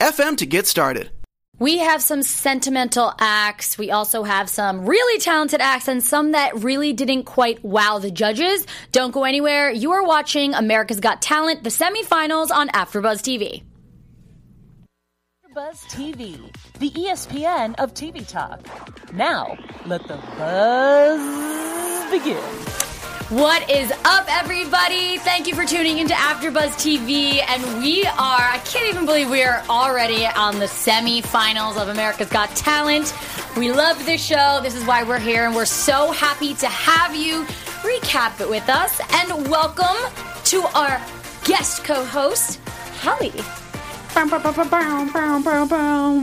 anchor.fm FM to get started. We have some sentimental acts. We also have some really talented acts and some that really didn't quite wow the judges. Don't go anywhere. You are watching America's Got Talent, the semifinals on AfterBuzz TV. Buzz TV, the ESPN of TV talk. Now, let the buzz begin. What is up, everybody? Thank you for tuning into AfterBuzz TV, and we are—I can't even believe we are already on the semifinals of America's Got Talent. We love this show. This is why we're here, and we're so happy to have you recap it with us. And welcome to our guest co-host, Holly.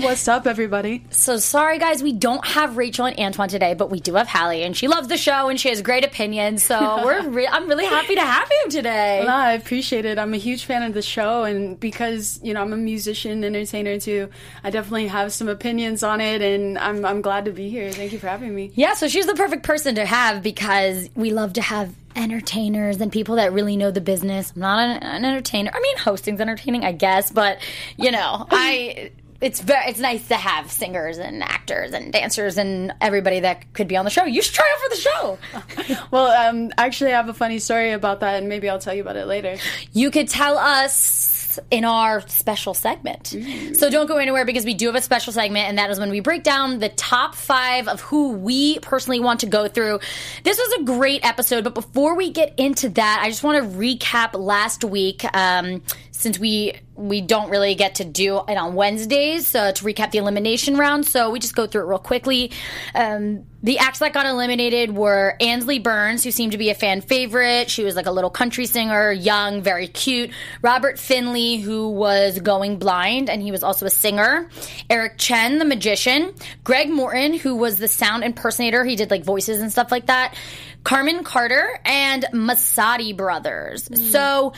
What's up, everybody? So sorry, guys, we don't have Rachel and Antoine today, but we do have Hallie, and she loves the show and she has great opinions. So we're re- I'm really happy to have you today. Well, I appreciate it. I'm a huge fan of the show, and because you know I'm a musician, entertainer too, I definitely have some opinions on it, and I'm I'm glad to be here. Thank you for having me. Yeah, so she's the perfect person to have because we love to have entertainers and people that really know the business. I'm not an, an entertainer. I mean, hosting's entertaining, I guess, but you know, I it's very it's nice to have singers and actors and dancers and everybody that could be on the show. You should try out for the show. well, um, actually, I have a funny story about that, and maybe I'll tell you about it later. You could tell us in our special segment. So don't go anywhere because we do have a special segment, and that is when we break down the top five of who we personally want to go through. This was a great episode, but before we get into that, I just want to recap last week. Um, since we we don't really get to do it on Wednesdays uh, to recap the elimination round, so we just go through it real quickly. Um, the acts that got eliminated were Ansley Burns, who seemed to be a fan favorite. She was like a little country singer, young, very cute. Robert Finley, who was going blind, and he was also a singer. Eric Chen, the magician. Greg Morton, who was the sound impersonator. He did like voices and stuff like that. Carmen Carter and Messoudi Brothers. So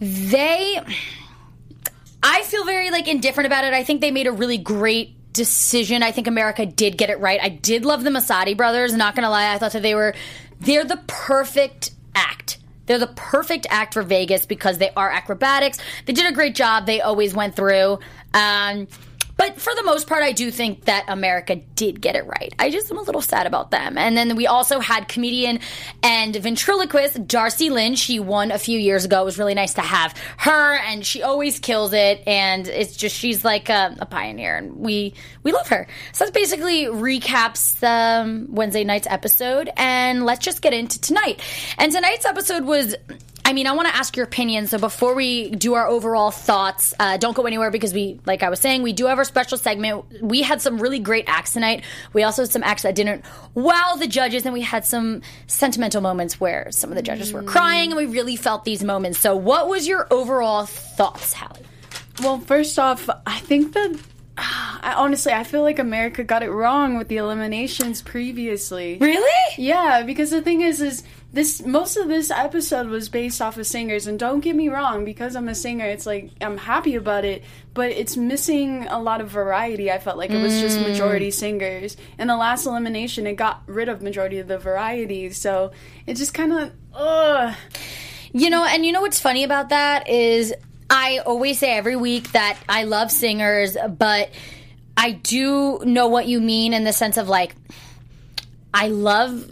they I feel very like indifferent about it. I think they made a really great decision. I think America did get it right. I did love the Messoudi brothers, not gonna lie. I thought that they were they're the perfect act. They're the perfect act for Vegas because they are acrobatics. They did a great job. They always went through. Um, but for the most part, I do think that America did get it right. I just am a little sad about them. And then we also had comedian and ventriloquist Darci Lynne. She won a few years ago. It was really nice to have her, and she always kills it. And it's just she's like a, a pioneer, and we we love her. So that basically recaps um, Wednesday night's episode, and let's just get into tonight. And tonight's episode was I mean, I want to ask your opinion. So before we do our overall thoughts, uh, don't go anywhere because we, like I was saying, we do have our special segment. We had some really great acts tonight. We also had some acts that didn't wow the judges, and we had some sentimental moments where some of the judges were crying, and we really felt these moments. So, what was your overall thoughts, Hallie? Well, first off, I think that. I I, honestly, I feel like America got it wrong with the eliminations previously. Really? Yeah, because the thing is, is this most of this episode was based off of singers, and don't get me wrong, because I'm a singer, it's like I'm happy about it, but it's missing a lot of variety. I felt like it was just mm. majority singers. In the last elimination, it got rid of majority of the variety, so it just kind of, ugh. You know, and you know what's funny about that is I always say every week that I love singers, but I do know what you mean in the sense of like, I love,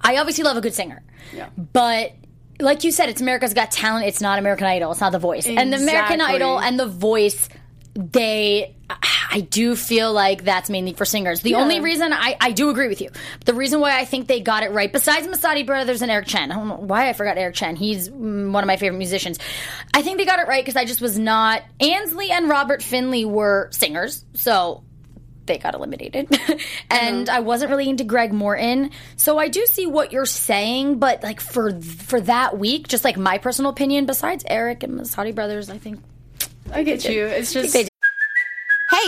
I obviously love a good singer, Yeah. but like you said, it's America's Got Talent. It's not American Idol. It's not The Voice. And the American Idol and The Voice, they, I do feel like that's mainly for singers. The only reason I, I do agree with you, the reason why I think they got it right, besides Messoudi Brothers and Eric Chen, I don't know why I forgot Eric Chen. He's mm, one of my favorite musicians. I think they got it right because I just was not. Ansley and Robert Finley were singers, so they got eliminated. and uh-huh. I wasn't really into Greg Morton. So I do see what you're saying, but like for for that week, just like my personal opinion, besides Eric and Messoudi Brothers, I think I get you. It's just.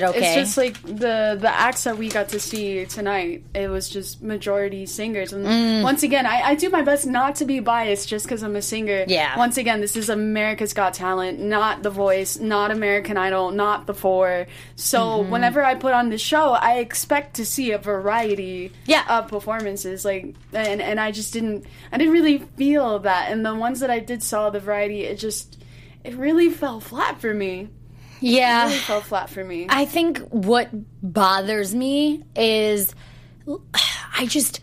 Did okay. It's just like the the acts that we got to see tonight. It was just majority singers, and Mm. once again, I, I do my best not to be biased just because I'm a singer. Yeah. Once again, this is America's Got Talent, not The Voice, not American Idol, not The Four. So Mm-hmm. whenever I put on the show, I expect to see a variety Yeah. of performances. Like, and and I just didn't, I didn't really feel that. And the ones that I did saw the variety, it just, it really fell flat for me. Yeah. It really fell flat for me. I think what bothers me is I just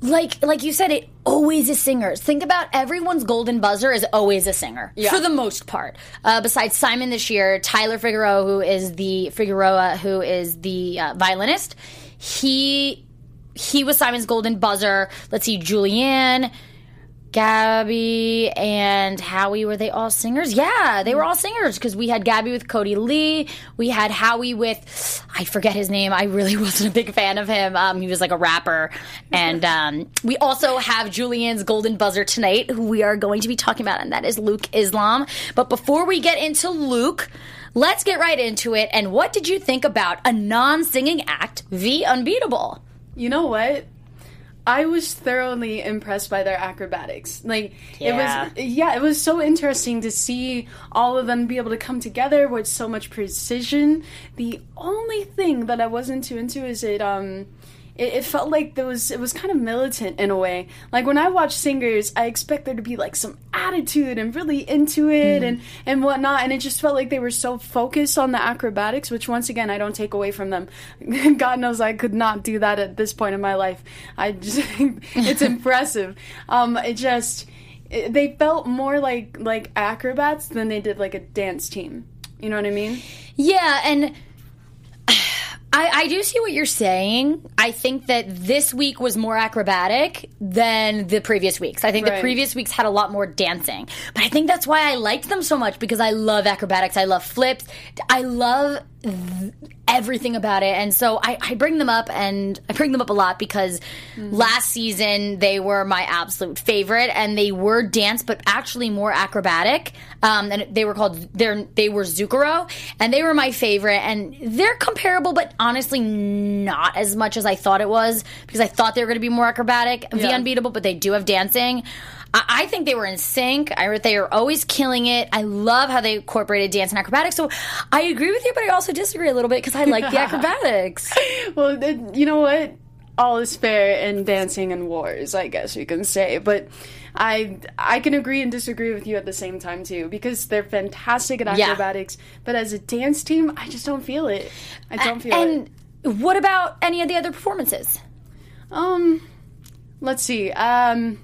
like like you said it always is singers. Think about everyone's golden buzzer is always a singer Yeah. for the most part. Uh, besides Simon this year, Tyler Figueroa, who is the Figueroa, who is the uh, violinist, he he was Simon's golden buzzer. Let's see, Julianne. Gabby and Howie were they all singers? Yeah, they were all singers because we had Gabby with Kodi Lee, we had Howie with I forget his name. I really wasn't a big fan of him. Um, he was like a rapper, and um, we also have Julian's golden buzzer tonight, who we are going to be talking about, and that is Luke Islam. But before we get into Luke. Let's get right into it. And what did you think about a non singing act, V Unbeatable? You know what? I was thoroughly impressed by their acrobatics. Like Yeah. it was yeah, it was so interesting to see all of them be able to come together with so much precision. The only thing that I wasn't too into is it um it, it felt like there was it was kind of militant in a way. Like when I watch singers, I expect there to be like some attitude and really into it and and whatnot. And it just felt like they were so focused on the acrobatics, which once again I don't take away from them. God knows I could not do that at this point in my life. I just it's impressive. Um, it just it, they felt more like like acrobats than they did like a dance team. You know what I mean? Yeah, and I, I do see what you're saying. I think that this week was more acrobatic than the previous weeks. I think the previous weeks had a lot more dancing. But I think that's why I liked them so much because I love acrobatics. I love flips. I love everything about it. And so I, I bring them up and I bring them up a lot because last season they were my absolute favorite and they were dance, but actually more acrobatic. Um, and they were called, they're, were Zurcaroh and they were my favorite and they're comparable, but honestly not as much as I thought it was because I thought they were going to be more acrobatic, the unbeatable, but they do have dancing. I I think they were in sync. I they were always killing it. I love how they incorporated dance and acrobatics. So I agree with you, but I also disagree a little bit because I like the acrobatics. Well, you know what? All is fair in dancing and wars, I guess you can say. But I I can agree and disagree with you at the same time too, because they're fantastic at Yeah. acrobatics. But as a dance team, I just don't feel it. I don't feel and it. what about any of the other performances? Um, let's see. Um,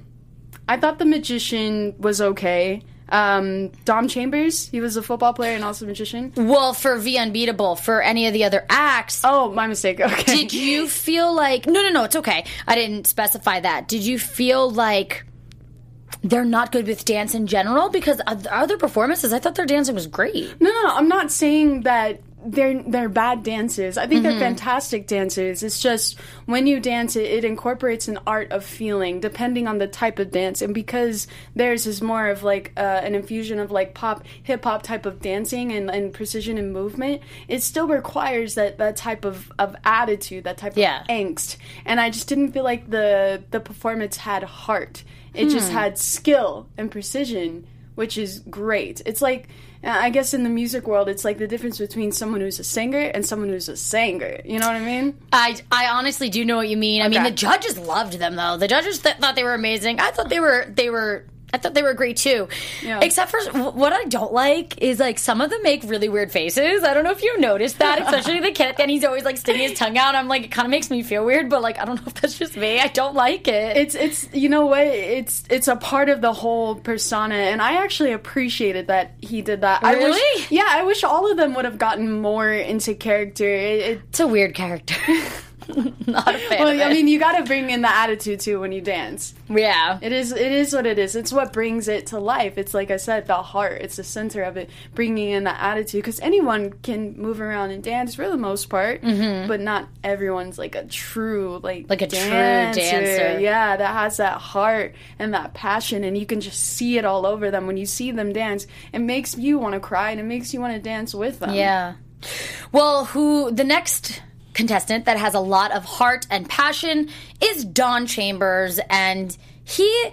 I thought the magician was okay. Um, Dom Chambers, he was a football player and also a magician. Well, for V Unbeatable, for any of the other acts, Oh, my mistake. Okay. did you feel like no no no it's okay i didn't specify that did you feel like they're not good with dance in general because other performances i thought their dancing was great No, no, I'm not saying that they're they're bad dancers. I think they're fantastic dancers. It's just when you dance, it, it incorporates an art of feeling, depending on the type of dance. And because theirs is more of like uh, an infusion of like pop, hip hop type of dancing and, and precision and movement, it still requires that that type of, of attitude, that type Yeah. of angst. And I just didn't feel like the the performance had heart. It just had skill and precision, which is great. It's like I guess in the music world, it's like the difference between someone who's a singer and someone who's a singer. You know what I mean? I, I honestly do know what you mean. I mean, the judges loved them though. The judges th- thought they were amazing. I thought they were they were I thought they were great too. Yeah. Except for what I don't like is like some of them make really weird faces. I don't know if you noticed that, especially the kid at the end. He's always like sticking his tongue out. I'm like, it kind of makes me feel weird, but like I don't know if that's just me. I don't like it. It's it's you know what? It's it's a part of the whole persona, and I actually appreciated that he did that. I Really? wish, yeah, I wish all of them would have gotten more into character. It, it, It's a weird character. Not a fan well. I mean, you got to bring in the attitude too when you dance. yeah. It is. It is what it is. It's what brings it to life. It's like I said, the heart. It's the center of it, bringing in the attitude. Because anyone can move around and dance for the most part, but not everyone's like a true like Mm-hmm. Like a true dancer. Yeah, that has that heart and that passion, and you can just see it all over them when you see them dance. It makes you want to cry, and it makes you want to dance with them. Yeah. Well, who the next contestant that has a lot of heart and passion is Dom Chambers and he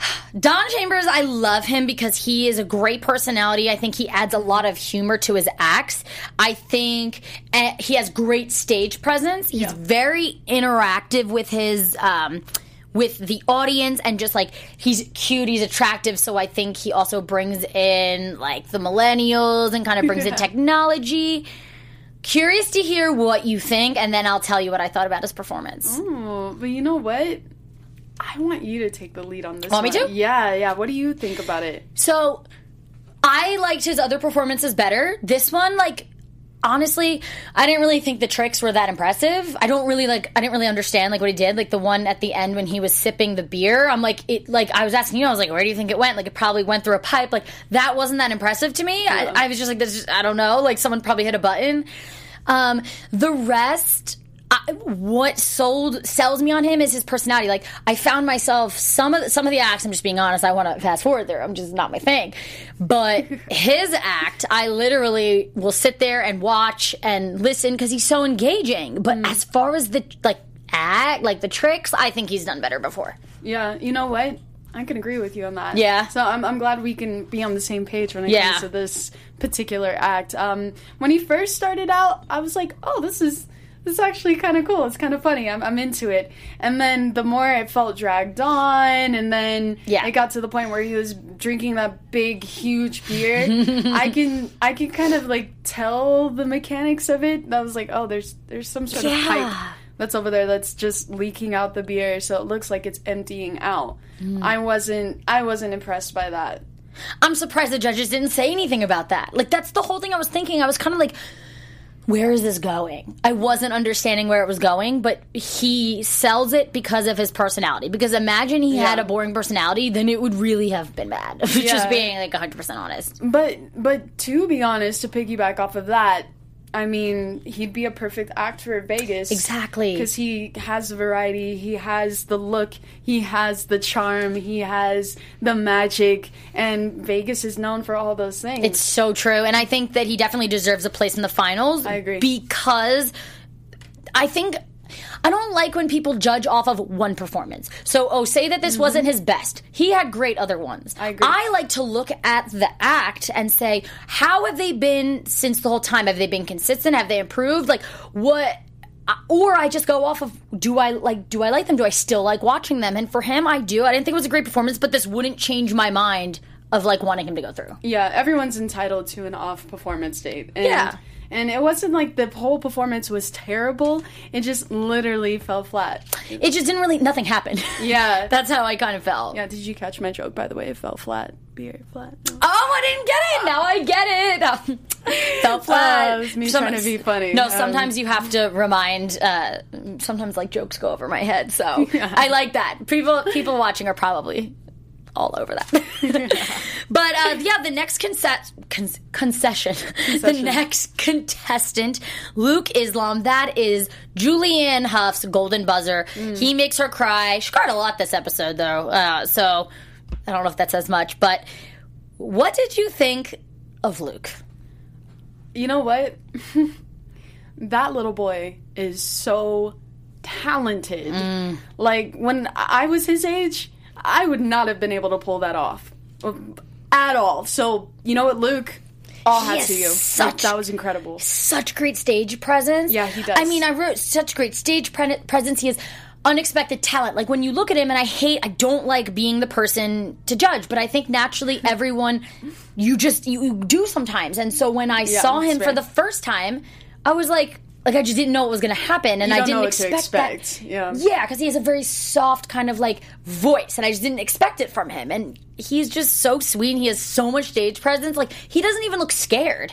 Dom Chambers, I love him because he is a great personality. I think he adds a lot of humor to his acts. I think eh, he has great stage presence. He's very interactive with his um, with the audience and just like he's cute, he's attractive. So I think he also brings in like the millennials and kind of brings in technology. Curious to hear what you think, and then I'll tell you what I thought about his performance. Oh, but you know what? I want you to take the lead on this. Want me one. to? Yeah, yeah. What do you think about it? So I liked his other performances better. This one, like, honestly, I didn't really think the tricks were that impressive. I don't really like. I didn't really understand like what he did. Like the one at the end when he was sipping the beer. I'm like, it. Like I was asking you, I was like, where do you think it went? Like it probably went through a pipe. Like that wasn't that impressive to me. I, I was just like, this. Is, I don't know. Like someone probably hit a button. Um, the rest. I, what sold sells me on him is his personality. Like I found myself some of the, some of the acts. I'm just being honest. I want to fast forward there. I'm just not my thing. But his act, I literally will sit there and watch and listen because he's so engaging. But as far as the like act, like the tricks, I think he's done better before. Yeah, you know what? I can agree with you on that. Yeah. So I'm, I'm glad we can be on the same page when it Yeah. comes to this particular act. Um, when he first started out, I was like, oh, this is this is actually kind of cool. It's kind of funny. I'm, I'm into it. And then the more it felt dragged on, and then Yeah. it got to the point where he was drinking that big, huge beer. I can I can kind of like tell the mechanics of it. I was like, oh, there's there's some sort of Yeah. That's over there that's just leaking out the beer so it looks like it's emptying out. Mm. I wasn't I wasn't impressed by that. I'm surprised the judges didn't say anything about that. Like that's the whole thing I was thinking. I was kind of like where is this going? I wasn't understanding where it was going, but he sells it because of his personality. Because imagine he had a boring personality, then it would really have been bad. Yeah. Just being like 100% honest. But but to be honest, to piggyback off of that, I mean, he'd be a perfect act for Vegas. Exactly. Because he has variety, he has the look, he has the charm, he has the magic, and Vegas is known for all those things. It's so true. And I think that he definitely deserves a place in the finals. I agree. Because I think. I don't like when people judge off of one performance. So, oh, say that this wasn't his best. He had great other ones. Mm-hmm. I agree. I like to look at the act and say, how have they been since the whole time? Have they been consistent? Have they improved? Like, what? Or I just go off of do I like do I like them? Do I still like watching them? And for him, I do. I didn't think it was a great performance, but this wouldn't change my mind of like wanting him to go through. yeah, everyone's entitled to an off performance date. And, Yeah. And it wasn't like the whole performance was terrible. It just literally fell flat. It just didn't really nothing happened. Yeah. That's how I kind of felt. Yeah, did you catch my joke, by the way? It fell flat. beer flat. No. Oh, I didn't get it. Now I get it. Fell flat. Uh, it me trying to be funny. No, Um, sometimes you have to remind. Uh, sometimes like jokes go over my head, so I like that. People people watching are probably all over that. but uh, yeah, the next conce- con- concession, the next contestant, Luke Islam. That is Julianne Hough's golden buzzer. He makes her cry. She cried a lot this episode, though. Uh, so I don't know if that says much, but what did you think of Luke? You know what? that little boy is so talented. Mm. Like when I was his age, I would not have been able to pull that off at all. So you know what, Luke? All He hat has to you. such- that, was incredible. such great stage presence. Yeah, he does. I mean, I wrote such great stage pre- presence. He has unexpected talent. Like when you look at him, and I hate, I don't like being the person to judge, but I think naturally hmm. everyone, you just you, you do sometimes. And so when I saw that's him for the first time, I was like. Like I just didn't know what was going to happen, and I didn't what expect, expect, that. yeah. yeah, because he has a very soft kind of like voice, and I just didn't expect it from him. And he's just so sweet. and He has so much stage presence. Like he doesn't even look scared.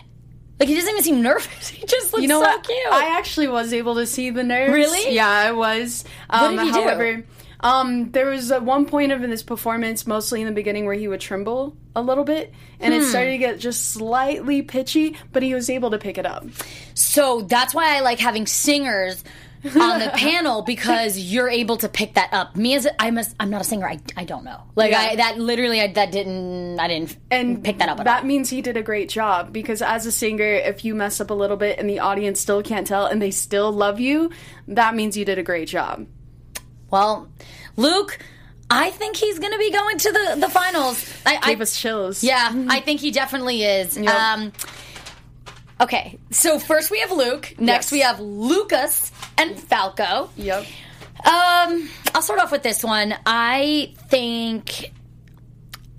Like he doesn't even seem nervous. He just looks You know so what? cute. I actually was able to see the nerves. Really? Yeah, I was. Um, did he do? Um, there was at one point of in this performance, mostly in the beginning, where he would tremble a little bit, and Hmm. it started to get just slightly pitchy, but he was able to pick it up. So that's why I like having singers on the panel because you're able to pick that up. Me as a, I'm a, I'm not a singer. I, I don't know. Like Yeah. I that literally I, that didn't I didn't and pick that up. At that all. means he did a great job because as a singer if you mess up a little bit and the audience still can't tell and they still love you that means you did a great job Well, Luke, I think he's going to be going to the the finals. I, I gave us chills Yeah, I think he definitely is. Um, okay, so first we have Luke. Next Yes. we have Lucas and Falco. yep Um, I'll start off with this one. I think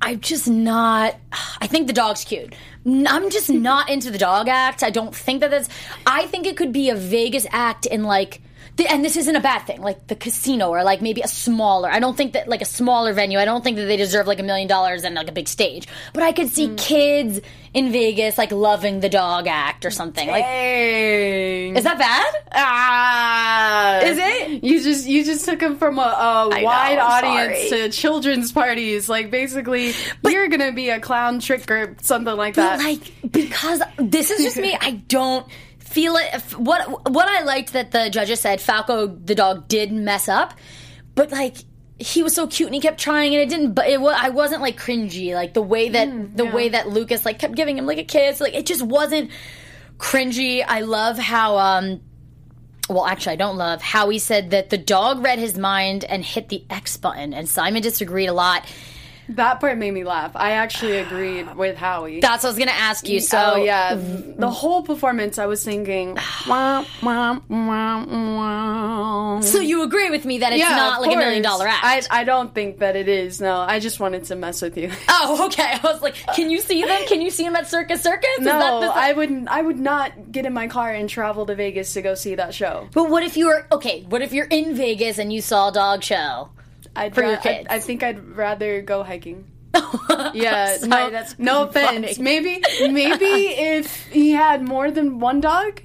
I'm just not. I think the dog's cute. I'm just not into the dog act. I don't think that that's. I think it could be a Vegas act in like. Th- And this isn't a bad thing, like the casino or like maybe a smaller. I don't think that like a smaller venue. I don't think that they deserve like a million dollars and like a big stage. But I could see kids in Vegas like loving the dog act or something. Like, Dang. is that bad? Ah, Is it? You just you just took them from a, a wide I'm audience sorry. to children's parties. Like basically, you're gonna be a clown trick or something like that. But like because this is just me, I don't feel it. What what I liked that the judges said Falco the dog did mess up, but like he was so cute and he kept trying and it didn't. But it was I wasn't like cringy like the way that the way that Lucas like kept giving him like a kiss. Like it just wasn't cringy. I love how um. Well, actually, I don't love how he said that the dog read his mind and hit the X button, and Simon disagreed a lot. That part made me laugh. I actually agreed with Howie. That's what I was gonna ask you. So oh yeah, mm. the whole performance. I was thinking, wah, wah, wah. So you agree with me that it's yeah, not like a million dollar act? I I don't think that it is. No, I just wanted to mess with you. oh, okay. I was like, can you see them? Can you see them at Circus Circus? Is No, that the- I wouldn't. I would not get in my car and travel to Vegas to go see that show. But what if you were okay? What if you're in Vegas and you saw a dog show? I'd For your ra- I- kids. I, think I'd rather go hiking. Oh, yeah, Sorry, no, that's no offense. funny. Maybe, maybe if he had more than one dog,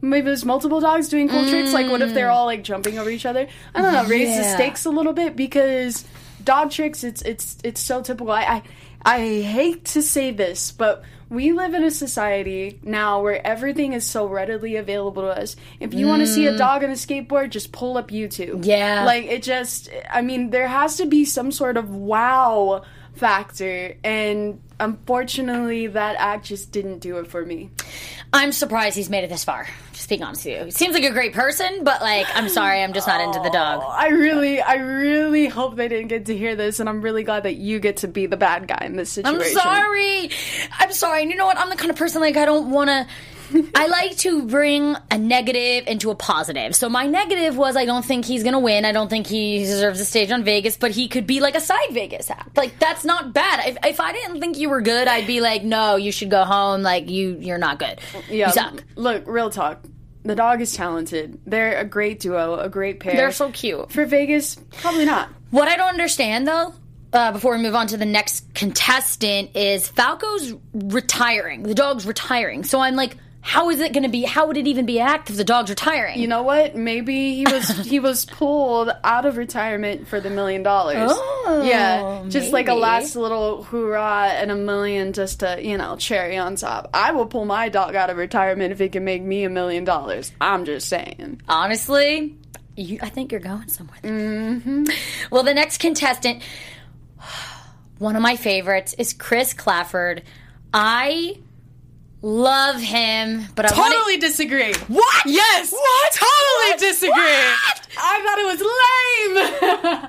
maybe there's multiple dogs doing cool tricks. Like, what if they're mm. all like jumping over each other? I don't know. Raise the stakes a little bit because dog tricks. It's it's it's so typical. I I, I hate to say this, but. We live in a society now where everything is so readily available to us. If you want to see a mm. dog on a skateboard, just pull up YouTube. Yeah. Like it just I mean there has to be some sort of wow factor and unfortunately that act just didn't do it for me. I'm surprised he's made it this far. Just being honest with you, he seems like a great person, but like, I'm sorry, I'm just not into the dog. Oh, I really I really hope they didn't get to hear this and I'm really glad that you get to be the bad guy in this situation. I'm sorry. I'm sorry. And you know what? I'm the kind of person like I don't want to. I like to bring a negative into a positive. So my negative was I don't think he's gonna win. I don't think he deserves a stage on Vegas, but he could be like a side Vegas act. Like that's not bad. If, if I didn't think you were good, I'd be like, no, you should go home. Like you, you're not good. Yeah. You suck. Look, real talk. The dog is talented. They're a great duo, a great pair. They're so cute. For Vegas, probably not. What I don't understand though, uh, before we move on to the next contestant is Falco's retiring. The dog's retiring. So I'm like, how is it going to be? How would it even be an act if the dog's retiring? You know what? Maybe he was he was pulled out of retirement for the million dollars. Oh, yeah, just like a last little hoorah and a million just to you know cherry on top. I will pull my dog out of retirement if it can make me a million dollars. I'm just saying. Honestly, you, I think you're going somewhere. Mm-hmm. Well, the next contestant, one of my favorites, is Chris Kläfford. I love him, but I Totally disagree. What? Yes. What? Totally disagree. What? I thought it was lame.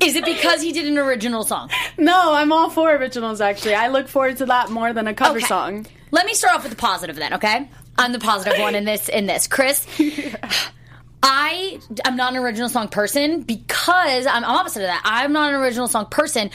Is it because he did an original song? no, I'm all for originals. Actually, I look forward to that more than a cover Okay. song. Let me start off with the positive then, okay? I'm the positive one in this in this. Chris, I I'm not an original song person because I'm, I'm opposite of that. I'm not an original song person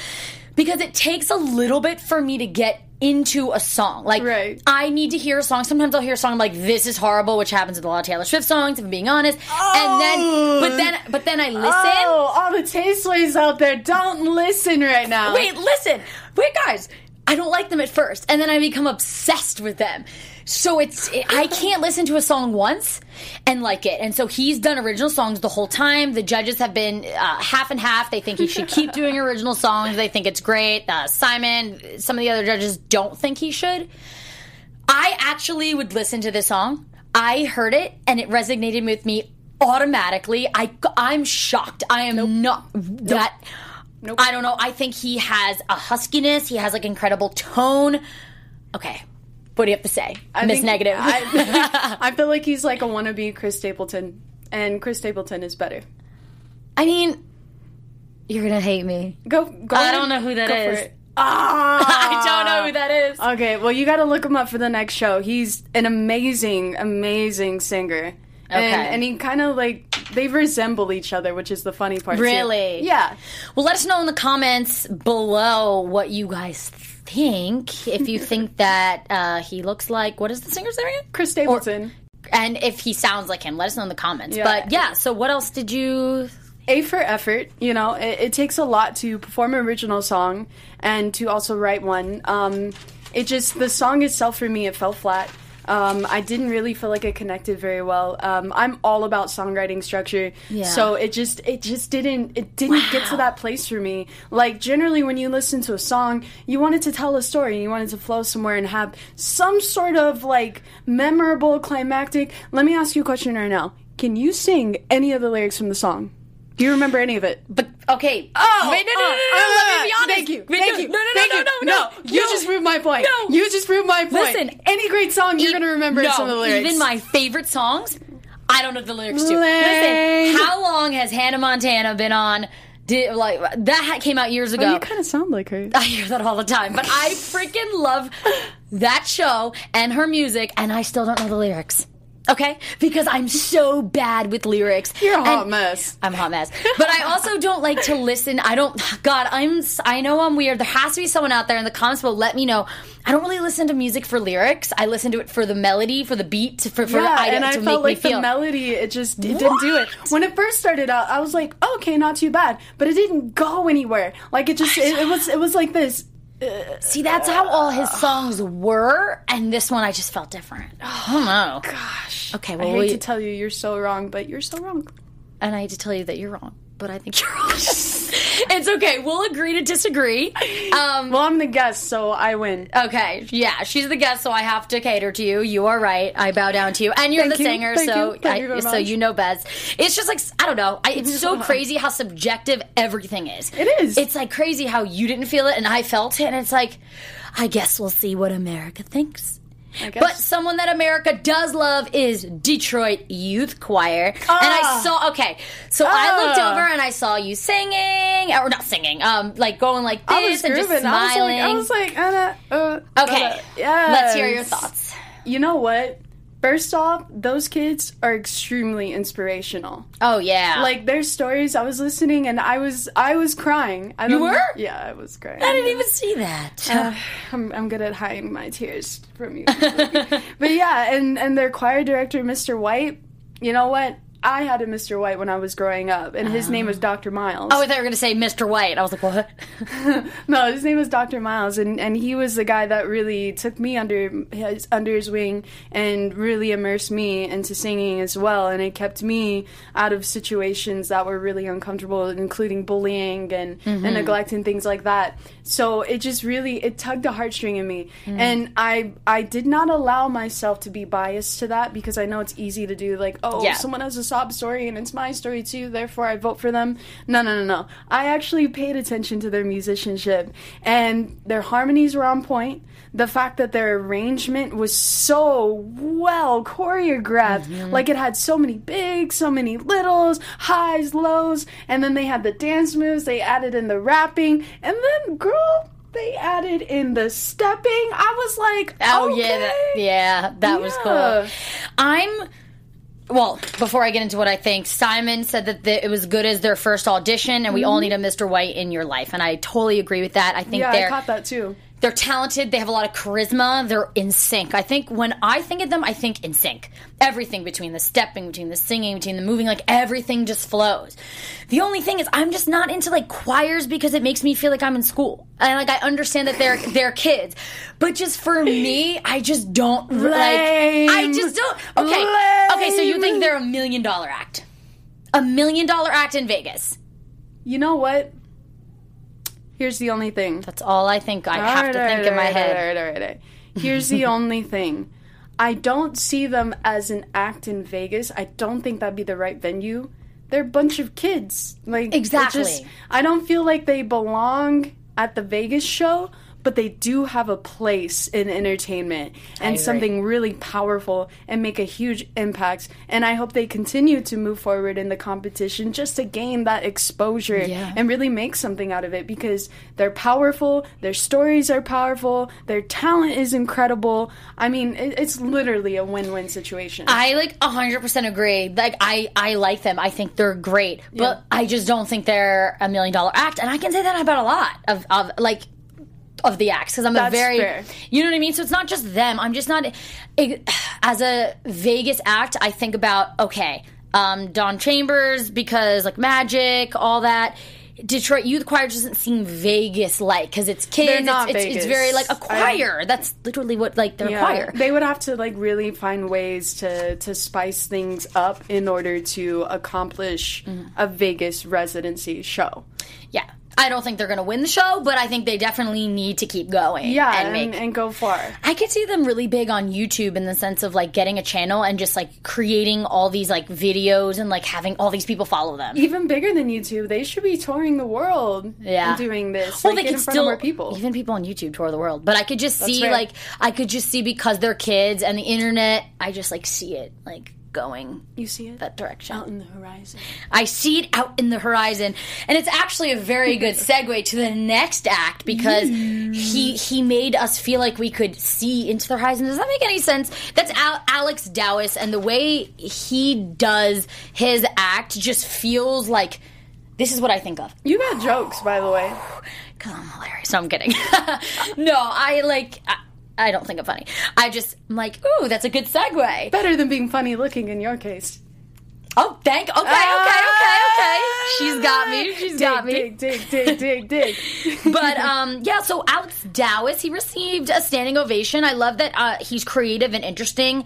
because it takes a little bit for me to get into a song. Like Right. I need to hear a song. Sometimes I'll hear a song I'm like this is horrible, which happens with a lot of Taylor Swift songs, if I'm being honest. And then oh. but then but then I listen. Oh, all the tasteways out there, don't listen right now. Wait, listen. Wait, guys. I don't like them at first, and then I become obsessed with them. So it's it, I can't listen to a song once and like it. And so he's done original songs the whole time. The judges have been uh, half and half. They think he should keep doing original songs. They think it's great. Uh, Simon, some of the other judges don't think he should. I actually would listen to this song. I heard it and it resonated with me automatically. I I'm shocked. I am not that. I don't know. I think he has a huskiness. He has like incredible tone. Okay, what do you have to say, I Miss think- Negative? I, I feel like he's like a wannabe Chris Stapleton, and Chris Stapleton is better. I mean, you're gonna hate me. Go, go. I don't know who that is. Ah, I don't know who that is. Okay, well, you got to look him up for the next show. He's an amazing, amazing singer. And, Okay. and he kind of like they resemble each other, which is the funny part. too. Really? Yeah. Well, let us know in the comments below what you guys think. Think if you think that uh, he looks like what is the singer's name? Chris Stapleton. And if he sounds like him, let us know in the comments. Yeah. But yeah, so what else did you? A for effort. You know, it, it takes a lot to perform an original song and to also write one. Um, it just the song itself for me, it fell flat. Um, I didn't really feel like it connected very well. Um, I'm all about songwriting structure, Yeah. so it just it just didn't it didn't get to that place for me. Like generally, when you listen to a song, you wanted to tell a story, you wanted to flow somewhere and have some sort of like memorable climactic. Let me ask you a question right now. Can you sing any of the lyrics from the song? Do you remember any of it? But okay. Oh, wait, no, no, no, no, uh, no, uh, Let me be honest. Thank you. Thank no, you. No, no, no, no, no, You just proved my point. No. You just proved my point. Listen, any great song you're going to remember some of the lyrics. Even my favorite songs, I don't know the lyrics to. Listen, how long has Hannah Montana been on? Did, like that ha- came out years ago. Oh, you kind of sound like her. I hear that all the time, but I freaking love that show and her music, and I still don't know the lyrics. Okay, because I'm so bad with lyrics. You're a hot And- mess. I'm a hot mess, but I also don't like to listen. I don't. God, I'm. I know I'm weird. There has to be someone out there in the comments will let me know. I don't really listen to music for lyrics. I listen to it for the melody, for the beat, for, for Yeah, the idea and I to felt make like me feel. the melody, it just it didn't do it. When it first started out, I was like, oh, okay, not too bad, but it didn't go anywhere. Like it just, it, it was, it was like this. See, that's how all his songs were, and this one I just felt different. Oh, I don't know. Gosh, Okay, well, I hate we- to tell you, you're so wrong, but you're so wrong. and I hate to tell you that you're wrong, but I think you're wrong. it's okay. We'll agree to disagree. Um, Well, I'm the guest, so I win. okay, yeah, she's the guest, so I have to cater to you. You are right. I bow down to you, and you're Thank the you. singer, Thank so you. You I, very so much. you know best. It's just like I don't know. I, it's so crazy how subjective everything is. It is. It's like crazy how you didn't feel it and I felt it, and it's like, I guess we'll see what America thinks. But someone that America does love is Detroit Youth Choir. And I Ah. saw, okay, so I looked Ah. over and I saw you singing, or not singing, um, like going like this I was and just grooving. I was smiling. like, I was like, uh, uh, okay, uh, yes. let's hear your thoughts. You know what? First off, those kids are extremely inspirational. Oh, yeah. Like their stories, I was listening and I was I was crying. I don't, were? Yeah, I was crying. I didn't even see that. Uh, I'm, I'm good at hiding my tears from you. but yeah, and and their choir director, Mr. White. You know what? I had a Mr. White when I was growing up, and his name was oh. Dr. Miles. Oh, I thought you were going to say Mr. White. I was like, what? no, his name was Dr. Miles, and, and he was the guy that really took me under his under his wing and really immersed me into singing as well. And it kept me out of situations that were really uncomfortable, including bullying and, and mm-hmm. neglect and things like that. So it just really it tugged a heartstring in me, mm. and I I did not allow myself to be biased to that because I know it's easy to do. Like, oh, Yeah. someone has a story and it's my story too, therefore I vote for them. No, no, no, no. I actually paid attention to their musicianship and their harmonies were on point. The fact that their arrangement was so well choreographed, mm-hmm. like it had so many big, so many littles, highs, lows, and then they had the dance moves, they added in the rapping, and then, girl, they added in the stepping. I was like, Oh okay. yeah, that, yeah, that was cool. I'm well. Before I get into what I think, Simon said that the, it was good as their first audition, and we all mm-hmm. need a Mr. White in your life, and I totally agree with that. I think Yeah, they're I caught that too. They're talented. They have a lot of charisma. They're in sync. I think when I think of them, I think in sync. Everything between the stepping, between the singing, between the moving, like everything just flows. The only thing is, I'm just not into like choirs because it makes me feel like I'm in school. And like I understand that they're they're kids, but just for me, I just don't like. I just don't. Okay, okay. So you think they're a million dollar act? A million dollar act in Vegas. You know what? Here's the only thing. That's all I think. I have Alright, to think alright, in my head. alright, alright, alright. Here's the only thing. I don't see them as an act in Vegas. I don't think that'd be the right venue. They're a bunch of kids. Like Exactly. just- I don't feel like they belong at the Vegas show, but they do have a place in entertainment and something really powerful and make a huge impact. And I hope they continue to move forward in the competition just to gain that exposure Yeah. and really make something out of it because they're powerful, their stories are powerful, their talent is incredible. I mean, it, it's literally a win-win situation. I like 100% agree. Like I I like them. I think they're great. But I just don't think they're a million dollar act and I can say that about a lot of of like of the acts because I'm That's a very fair. you know what I mean? So it's not just them. I'm just not it, as a Vegas act, I think about okay, um Dom Chambers because like magic, all that Detroit Youth Choir doesn't seem Vegas like because it's kids. It's, it's, it's very like a choir. That's literally what like they're a choir. They would have to like really find ways to to spice things up in order to accomplish Mm-hmm. a Vegas residency show. Yeah. I don't think they're going to win the show, but I think they definitely need to keep going. Yeah, and and, make. and go far. I could see them really big on YouTube in the sense of like getting a channel and just like creating all these like videos and like having all these people follow them. Even bigger than YouTube, they should be touring the world Yeah. and doing this. Well, like, they could in front still of more people. even people on YouTube tour the world, but I could just see fair. like I could just see because they're kids and the internet. I just like see it like going you see it that direction. out in the horizon. I see it out in the horizon, and it's actually a very good segue to the next act because mm. he he made us feel like we could see into the horizon. Does that make any sense? That's Al- Alex Dowis, and the way he does his act just feels like this is what I think of. You got jokes, by the way. Because I'm hilarious. No, I'm kidding. no, I like. I, I don't think I'm funny. I just I'm like, ooh, that's a good segue. Better than being funny looking in your case. Oh, thank. Okay, okay, okay, okay. She's got me. She's Dig, got me. dig, dig, dig, dig, dig. but um, yeah, so Alex Dowis, he received a standing ovation. I love that uh, he's creative and interesting.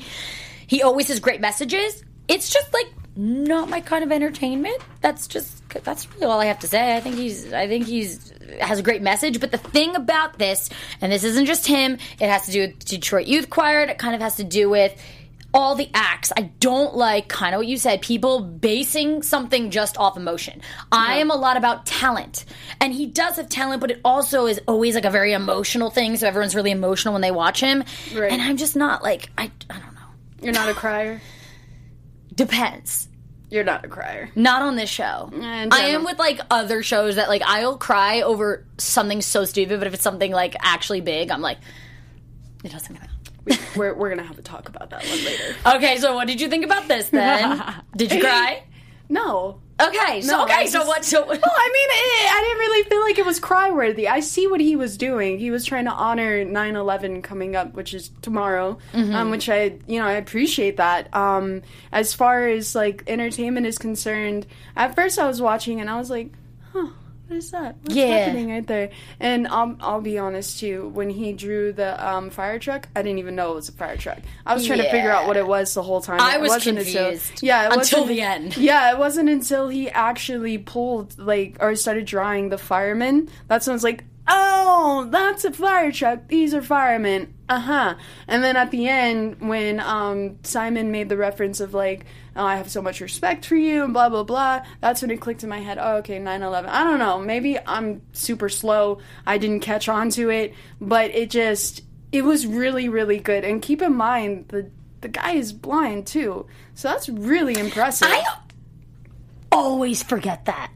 He always has great messages. It's just like not my kind of entertainment. That's just that's really all I have to say. I think he's I think he's has a great message. But the thing about this, and this isn't just him, it has to do with Detroit Youth Choir. It kind of has to do with all the acts. I don't like kind of what you said, people basing something just off emotion. I am a lot about talent. And he does have talent, but it also is always like a very emotional thing. So everyone's really emotional when they watch him. Right. And I'm just not like, I, I don't know. You're not a crier. Depends. You're not a crier. Not on this show. Eh, I am with like other shows that like I'll cry over something so stupid, but if it's something like actually big, I'm like, it doesn't matter. We're, we're gonna have to talk about that one later. Okay, so what did you think about this then? did you cry? No, Okay, so No, okay, I so what? So Well, I mean, it, I didn't really feel like it was cry worthy. I see what he was doing. He was trying to honor 9/11 coming up, which is tomorrow, Mm-hmm. um, which I, you know, I appreciate that. Um, as far as like entertainment is concerned, at first I was watching and I was like, huh. What is that? What's Yeah. happening right there? And I'll, I'll be honest too. When he drew the um, fire truck, I didn't even know it was a fire truck. I was trying to figure out what it was the whole time. I It was wasn't until- confused yeah, it until the end. yeah, it wasn't until he actually pulled like or started drawing the firemen. That's when I was like, oh, that's a fire truck. These are firemen. Uh huh. And then at the end, when um, Simon made the reference of like, oh, I have so much respect for you and blah blah blah. That's when it clicked in my head. Oh, okay, 9/11. I don't know. Maybe I'm super slow. I didn't catch on to it, but it just it was really really good. And keep in mind the the guy is blind too, so that's really impressive. I always forget that.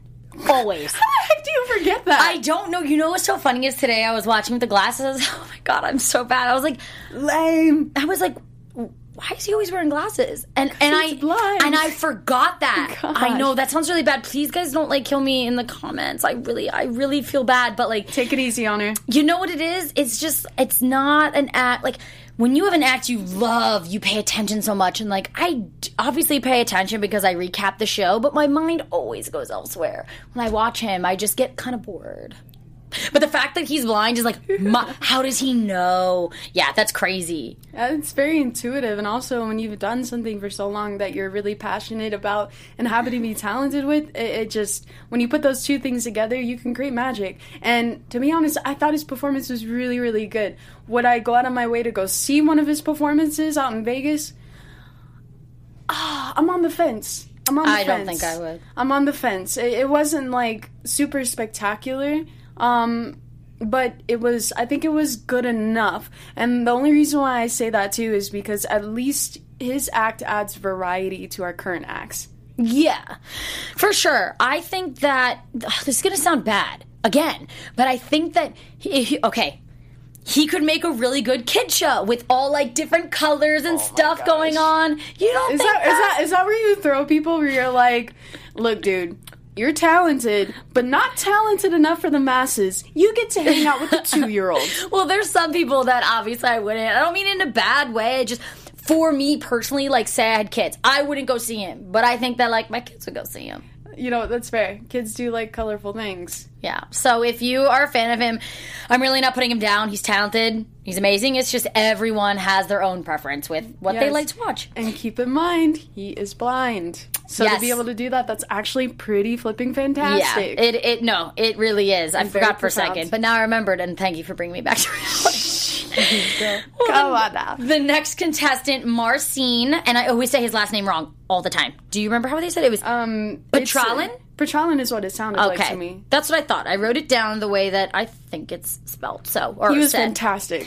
Always. How the heck do you forget that? I don't know. You know what's so funny is today I was watching with the glasses. Oh my god, I'm so bad. I was like, lame. I was like, why is he always wearing glasses? And and I blind. and I forgot that. Gosh. I know that sounds really bad. Please, guys, don't like kill me in the comments. I really, I really feel bad. But like, Take it easy on her. you know what it is? It's just it's not an act like when you have an act you love, you pay attention so much and like I obviously pay attention because I recap the show, but my mind always goes elsewhere. When I watch him, I just get kind of bored. But the fact that he's blind is like, how does he know? Yeah, that's crazy. Uh, It's very intuitive, and also when you've done something for so long that you're really passionate about and happen to be talented with, it, it just when you put those two things together, you can create magic. And to be honest, I thought his performance was really, really good. Would I go out of my way to go see one of his performances out in Vegas? Ah, I'm on the fence. I'm on the I don't think I would. I'm on the fence. It, it wasn't like super spectacular, um, but it was. I think it was good enough. And the only reason why I say that too is because at least his act adds variety to our current acts. Yeah, for sure. I think that ugh, this is going to sound bad again, but I think that he, he- okay, he could make a really good kid show with all like different colors and stuff going on. You don't Is think that, is that is that where you throw people where you're like, look, dude. You're talented, but not talented enough for the masses. You get to hang out with the two year olds. Well, there's some people that obviously I wouldn't. I don't mean in a bad way. Just for me personally, like say I had kids, I wouldn't go see him, but I think that like my kids would go see him. You know, that's fair. Kids do like colorful things. Yeah. So if you are a fan of him, I'm really not putting him down. He's talented. He's amazing. It's just everyone has their own preference with what they like to watch. And keep in mind, he is blind. So Yes. to be able to do that, that's actually pretty flipping fantastic. Yeah, it it no, it really is. I forgot for a second, but now I remembered, and thank you for bringing me back to reality. Come on now. The next contestant, Marcin, and I always say his last name wrong all the time. Do you remember how they said it? It was Um, Petralin? it's- Petralin is what it sounded like to me. That's what I thought. I wrote it down the way that I think it's spelled. So, or He was said. fantastic.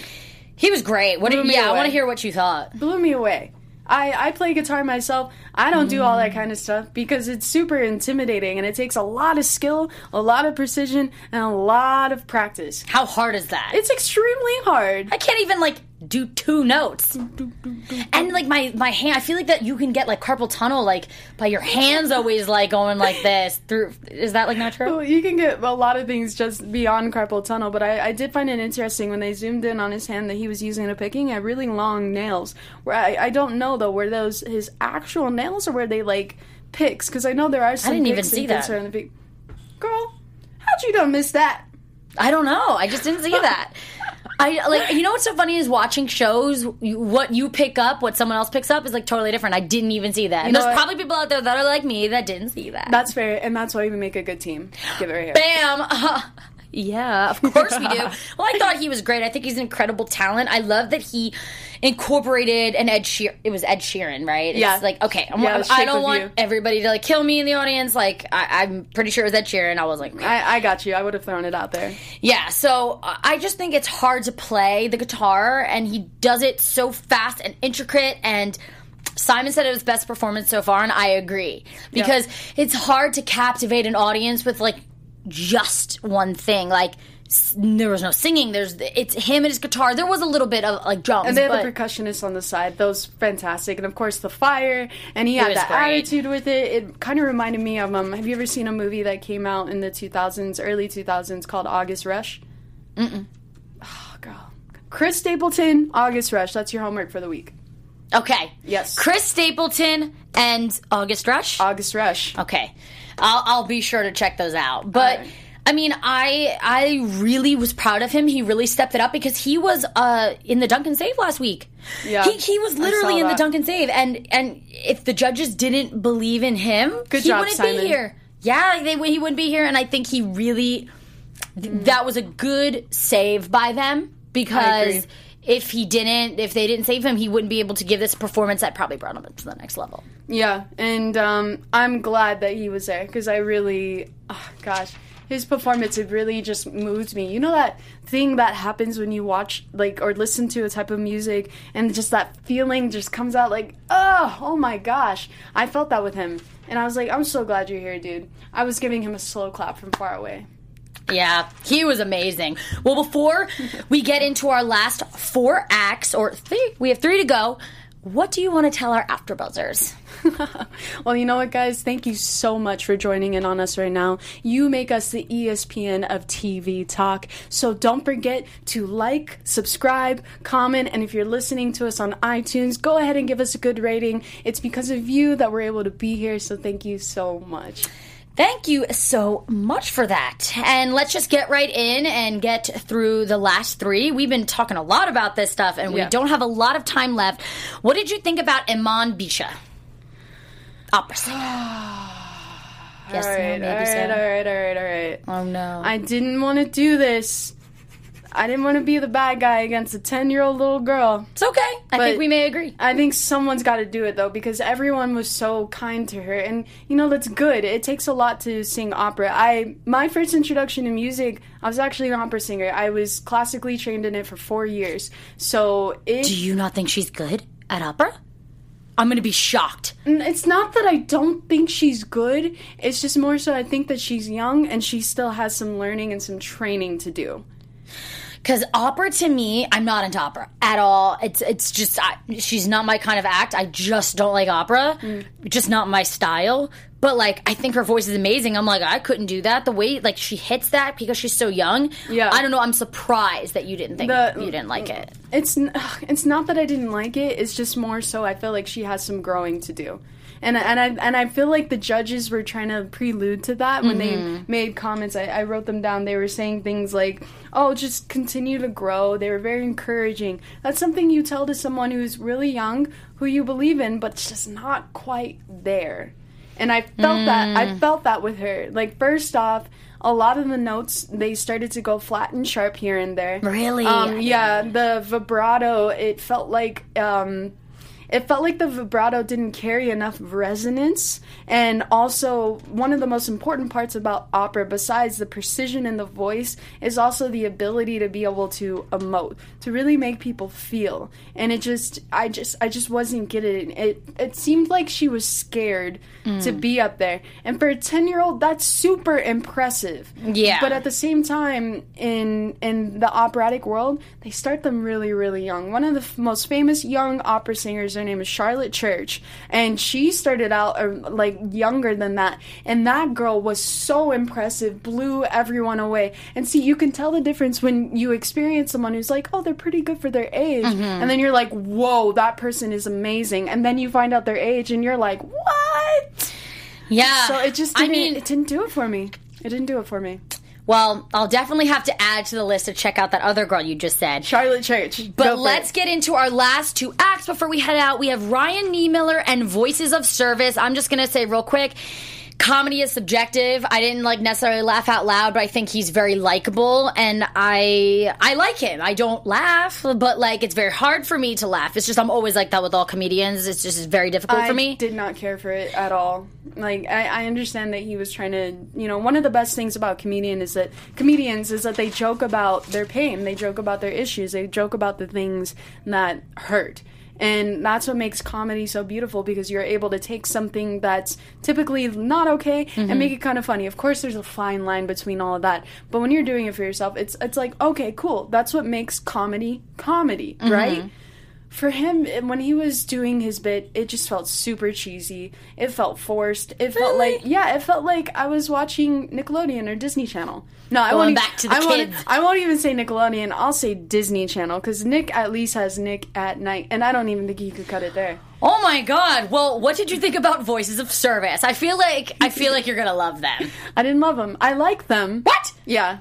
He was great. What? Blew Did, yeah, I want to hear what you thought. Blew me away. I, I play guitar myself. I don't do all that mm. kind of stuff because it's super intimidating and it takes a lot of skill, a lot of precision, and a lot of practice. How hard is that? It's extremely hard. I can't even like do two notes. And like my my hand, I feel like that you can get like carpal tunnel like by your hands always like going like this through. Is that like not true? Well, you can get a lot of things just beyond carpal tunnel, but I, I did find it interesting when they zoomed in on his hand that he was using a picking at really long nails. Where I, I don't know though, were those his actual nails or were they like picks? Because I know there are some. didn't even see that. around the pick. Girl, how'd you don't miss that? I don't know. I just didn't see that. I like you know what's so funny is watching shows. You, what you pick up, what someone else picks up, is like totally different. I didn't even see that. And there's what? probably people out there that are like me that didn't see that. That's fair, and that's why we make a good team. Give it right here. Bam. yeah, of course we do. Well, I thought he was great. I think he's an incredible talent. I love that he incorporated an Ed Sheeran. It was Ed Sheeran, right? It's Yeah. like okay, I'm, Yeah, I don't want You. everybody to like kill me in the audience. Like I, I'm pretty sure it was Ed Sheeran. I was like, I, I got you. I would have thrown it out there. yeah. So uh, I just think it's hard to play the guitar, and he does it so fast and intricate and. Simon said it was best performance so far, and I agree because it's hard to captivate an audience with like just one thing. Like s- there was no singing. There's it's him and his guitar. There was a little bit of like drums, And they had but the percussionists on the side. Those fantastic, and of course the fire. And he had that great. attitude with it. It kind of reminded me of um. Have you ever seen a movie that came out in the 2000s, early 2000s, called August Rush? Mm. Oh, girl. Chris Stapleton, August Rush. That's your homework for the week. okay. Yes. Chris Stapleton and August Rush. August Rush. Okay, I'll I'll be sure to check those out. But Alright. I mean, I I really was proud of him. He really stepped it up because he was uh in the Dunkin save last week. Yeah, he he was literally in the. Dunkin save, and and if the judges didn't believe in him, Good he job, wouldn't Simon. be here. Yeah, they, he wouldn't be here, and I think he really th- that was a good save by them because. If he didn't, if they didn't save him, he wouldn't be able to give this performance that probably brought him up to the next level. Yeah, and um, I'm glad that he was there because I really, oh, gosh, his performance it really just moved me. You know that thing that happens when you watch like or listen to a type of music and just that feeling just comes out like, oh, oh my gosh, I felt that with him, and I was like, I'm so glad you're here, dude. I was giving him a slow clap from far away. Yeah, he was amazing. Well, before we get into our last four acts, or three, we have three to go. What do you want to tell our afterbuzzers? Well, you know what, guys? Thank you so much for joining in on us right now. You make us the ESPN of TV talk. So don't forget to like, subscribe, comment, and if you're listening to us on iTunes, go ahead and give us a good rating. It's because of you that we're able to be here. So thank you so much. Thank you so much for that. And let's just get right in and get through the last three. We've been talking a lot about this stuff, and we Yeah. don't have a lot of time left. What did you think about Emanne Beasha? Opera singer. yes, all right, no, all maybe so. right, all right, all right, all right. Oh no. I didn't want to do this. I didn't want to be the bad guy against a 10 year old little girl. it's okay. I think we may agree. I think someone's got to do it though because everyone was so kind to her, and you know that's good. It takes a lot to sing opera. I my first introduction to music, I was actually an opera singer. I was classically trained in it for four years, so it. Do you not think she's good at opera? I'm gonna be shocked. It's not that I don't think she's good. It's just more so I think that she's young and she still has some learning and some training to do. Because opera to me, I'm not into opera at all. It's it's just I, she's not my kind of act. I just don't like opera. Mm. Just not my style. But like I think her voice is amazing. I'm like I couldn't do that. The way like she hits that because she's so young. Yeah. I don't know. I'm surprised that you didn't think The- you didn't like it. It's it's not that I didn't like it. It's just more so I feel like she has some growing to do, and and I and I feel like the judges were trying to prelude to that when they made comments. I, I wrote them down. They were saying things like, "Oh, just continue to grow." They were very encouraging. That's something you tell to someone who's really young, who you believe in, but just not quite there. And I felt that I felt that with her. Like first off. A lot of the notes they started to go flat and sharp here and there. Really? Um, yeah, the vibrato. It felt like um, it felt like the vibrato didn't carry enough resonance, and also one of the most important parts about opera, besides the precision in the voice, is also the ability to be able to emote, to really make people feel. And it just, I just, I just wasn't getting it. It, it seemed like she was scared to mm. be up there, and for a ten-year-old, that's super impressive. Yeah. but at the same time in in the operatic world they start them really really young one of the f- most famous young opera singers her name is charlotte church and she started out uh, like younger than that. And that girl was so impressive blew everyone away. And see you can tell the difference when you experience someone who's like oh they're pretty good for their age and then you're like whoa that person is amazing. And then you find out their age and you're like what? Yeah. so it just I didn't, mean, it didn't do it for me. It didn't do it for me well, I'll definitely have to add to the list to check out that other girl you just said. Charlotte Church. But let's it. get into our last two acts before we head out. We have Ryan Niemiller and Voices of Service. I'm just gonna say real quick. Comedy is subjective. I didn't like necessarily laugh out loud, but I think he's very likable and I I like him. I don't laugh, but like it's very hard for me to laugh. It's just I'm always like that with all comedians. It's just very difficult I for me. did not care for it at all. Like I, I understand that he was trying to, you know, one of the best things about comedian is that comedians is that they joke about their pain, they joke about their issues, they joke about the things that hurt. And that's what makes comedy so beautiful because you're able to take something that's typically not okay and mm-hmm. make it kind of funny. Of course, there's a fine line between all of that, but when you're doing it for yourself, it's it's like okay, cool. That's what makes comedy comedy, mm-hmm. right? For him when he was doing his bit it just felt super cheesy it felt forced it felt like yeah it felt like i was watching nickelodeon or disney channel no i won't e- back to the I won't, kids. I won't even say nickelodeon i'll say disney channel because nick at least has nick at night and i don't even think he could cut it there Oh my god. Well, what did you think about Voices of Service? I feel like I feel like you're going to love them. i didn't love them i like them What? yeah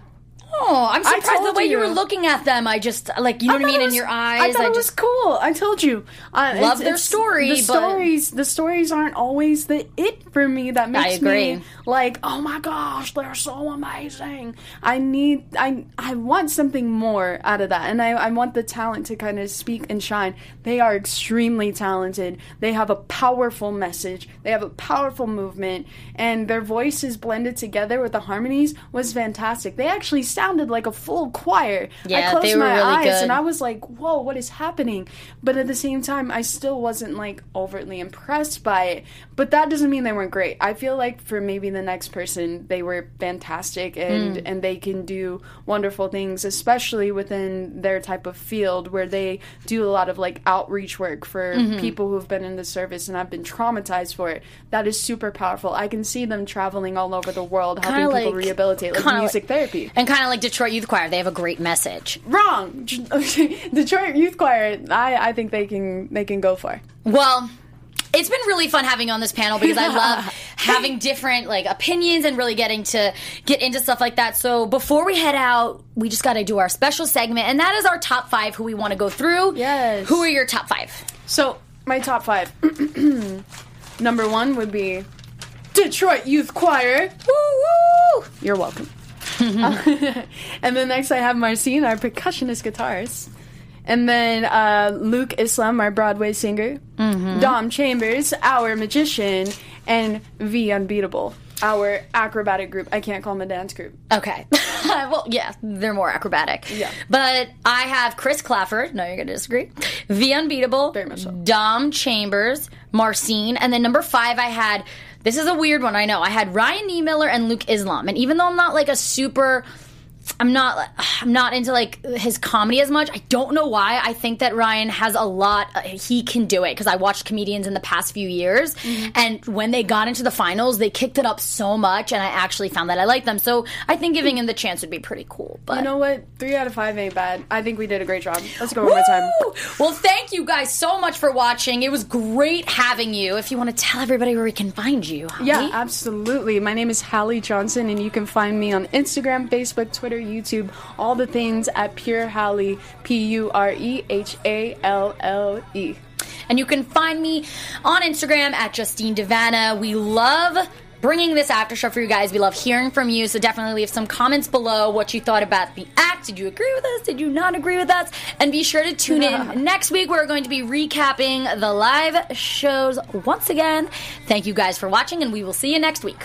Oh, I'm surprised the way you. you. were looking at them. I just like you know what I mean it in your eyes. I thought it just was cool. I told you. Uh, Love it's- their it's- story, The stories, the stories aren't always the it for me. That makes me like, oh my gosh, they're so amazing. I need, I, I want something more out of that, and I, I want the talent to kind of speak and shine. They are extremely talented. They have a powerful message. They have a powerful movement, and their voices blended together with the harmonies was fantastic. They actually sounded like a full choir. Yeah, I closed they were my really eyes good. and I was like, whoa, what is happening? But at the same time, I still wasn't like overtly impressed by it. But that doesn't mean they weren't great. I feel like for maybe the next person, they were fantastic and, Mm. and they can do wonderful things, especially within their type of field where they do a lot of like outreach work for Mm-hmm. people who've been in the service and have been traumatized for it. That is super powerful. I can see them traveling all over the world helping Kinda people like- rehabilitate, like music like- therapy. and kind of like Detroit Youth Choir, they have a great message. Wrong. Detroit Youth Choir. I, I think they can they can go far. Well, it's been really fun having you on this panel because I love having different like opinions and really getting to get into stuff like that. So before we head out, we just got to do our special segment, and that is our top five who we want to go through. Yes. Who are your top five? So my top five. Number one would be Detroit Youth Choir. Woo woo! You're welcome. and then next I have Marcin, our percussionist guitarist. And then uh, Luke Islam, our Broadway singer. Dom Chambers, our magician. And V Unbeatable, our acrobatic group. I can't call them a dance group. Okay. well, yeah, they're more acrobatic. Yeah. But I have Chris Kläfford. No, you're going to disagree. V Unbeatable. Very much so. Dom Chambers, Marcin. And then number five, I had. This is a weird one, I know. I had Ryan Niemiller and Luke Islam. And even though I'm not like a super. I'm not I'm not into like his comedy as much. I don't know why. I think that Ryan has a lot uh, he can do it because I watched comedians in the past few years Mm-hmm. and when they got into the finals, they kicked it up so much and I actually found that I like them. So, I think giving him the chance would be pretty cool. But You know what? Three out of five ain't bad. I think we did a great job. Let's go one more time. Well, thank you guys so much for watching. It was great having you. If you want to tell everybody where we can find you, Holly. Yeah, absolutely. My name is Hallie Johnson, and you can find me on Instagram, Facebook, Twitter, YouTube, all the things at Pure Hallie, P U R E H A L L E. And you can find me on Instagram at Justine Devana. We love bringing this after show for you guys. We love hearing from you. So definitely leave some comments below what you thought about the act. Did you agree with us? Did you not agree with us? And be sure to tune in next week. We're going to be recapping the live shows once again. Thank you guys for watching, and we will see you next week.